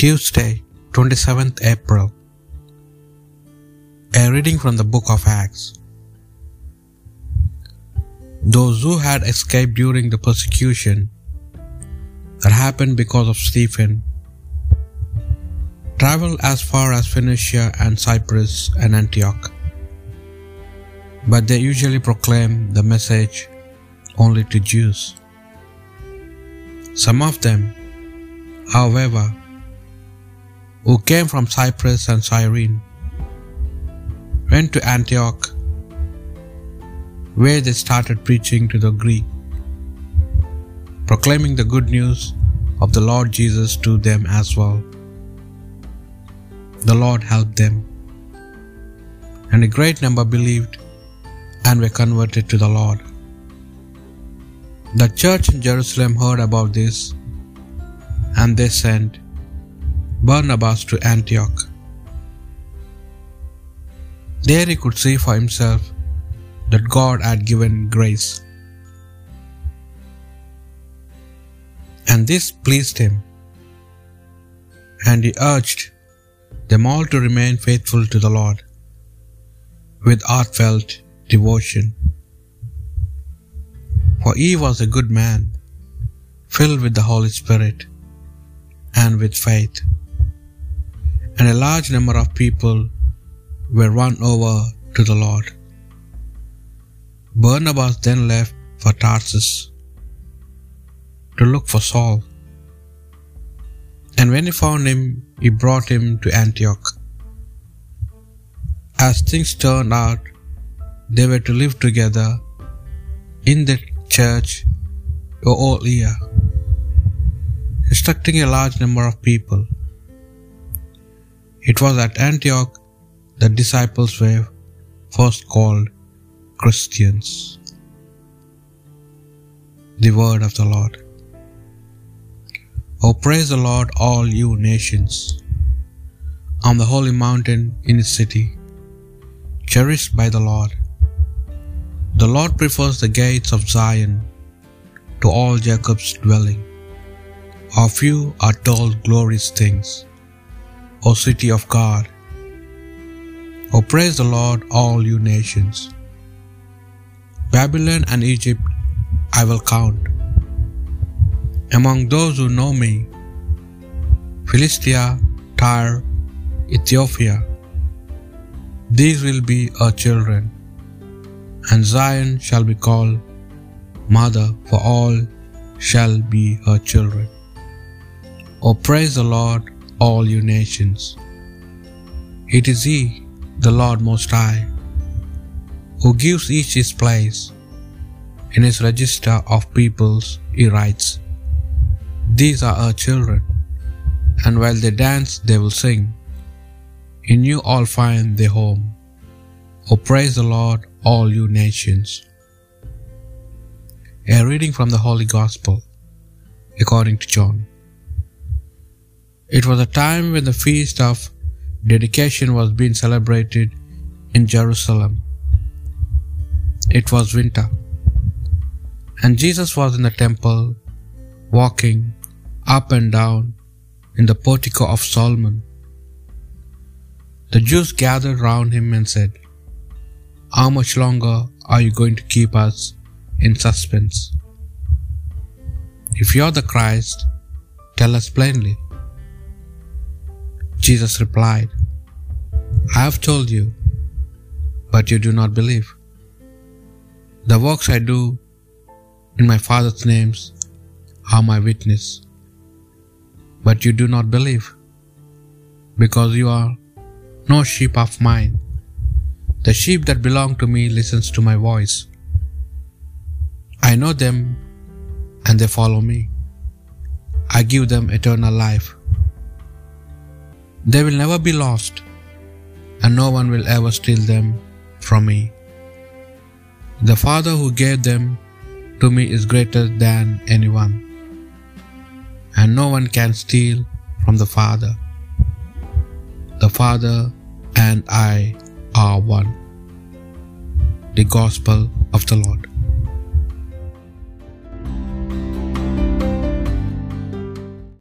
Tuesday, 27th April. A reading from the book of Acts. Those who had escaped during the persecution that happened because of Stephen traveled as far as Phoenicia and Cyprus and Antioch. But they usually proclaim the message only to Jews. Some of them, however, who came from Cyprus and Cyrene, went to Antioch, where they started preaching to the Greek, proclaiming the good news of the Lord Jesus to them as well. The Lord helped them, and a great number believed and were converted to the Lord. The church in Jerusalem heard about this, and they sent Barnabas to Antioch. There he could see for himself that God had given grace. And this pleased him, and he urged them all to remain faithful to the Lord with heartfelt devotion. For he was a good man, filled with the Holy Spirit and with faith, and a large number of people were won over to the Lord. Barnabas then left for Tarsus to look for Saul, and when he found him, he brought him to Antioch. As things turned out, they were to live together in the church a whole year, instructing a large number of people. It was at Antioch that disciples were first called Christians. The word of the Lord. Oh, praise the Lord, all you nations, on the holy mountain in his city, cherished by the Lord. The Lord prefers the gates of Zion to all Jacob's dwelling. Of you are told glorious things, O city of God. O praise the Lord, all you nations. Babylon and Egypt I will count. Among those who know me, Philistia, Tyre, Ethiopia, these will be our children, and Zion shall be called mother, for all shall be her children. O praise the Lord, all you nations. It is He, the Lord Most High, who gives each his place. In his register of peoples, he writes, These are our children, and while they dance, they will sing. In you all find their home. O praise the Lord, all you nations. A reading from the Holy Gospel according to John. It was a time when the feast of dedication was being celebrated in Jerusalem. It was winter, and Jesus was in the temple walking up and down in the portico of Solomon. The Jews gathered round him and said, How much longer are you going to keep us in suspense? If you are the Christ, tell us plainly. Jesus replied, I have told you, but you do not believe. The works I do in my Father's names are my witness, but you do not believe, because you are no sheep of mine. The sheep that belong to me listens to my voice. I know them and they follow me. I give them eternal life. They will never be lost, and no one will ever steal them from me. The Father who gave them to me is greater than anyone, and no one can steal from the Father. The Father and I are one. The Gospel of the Lord.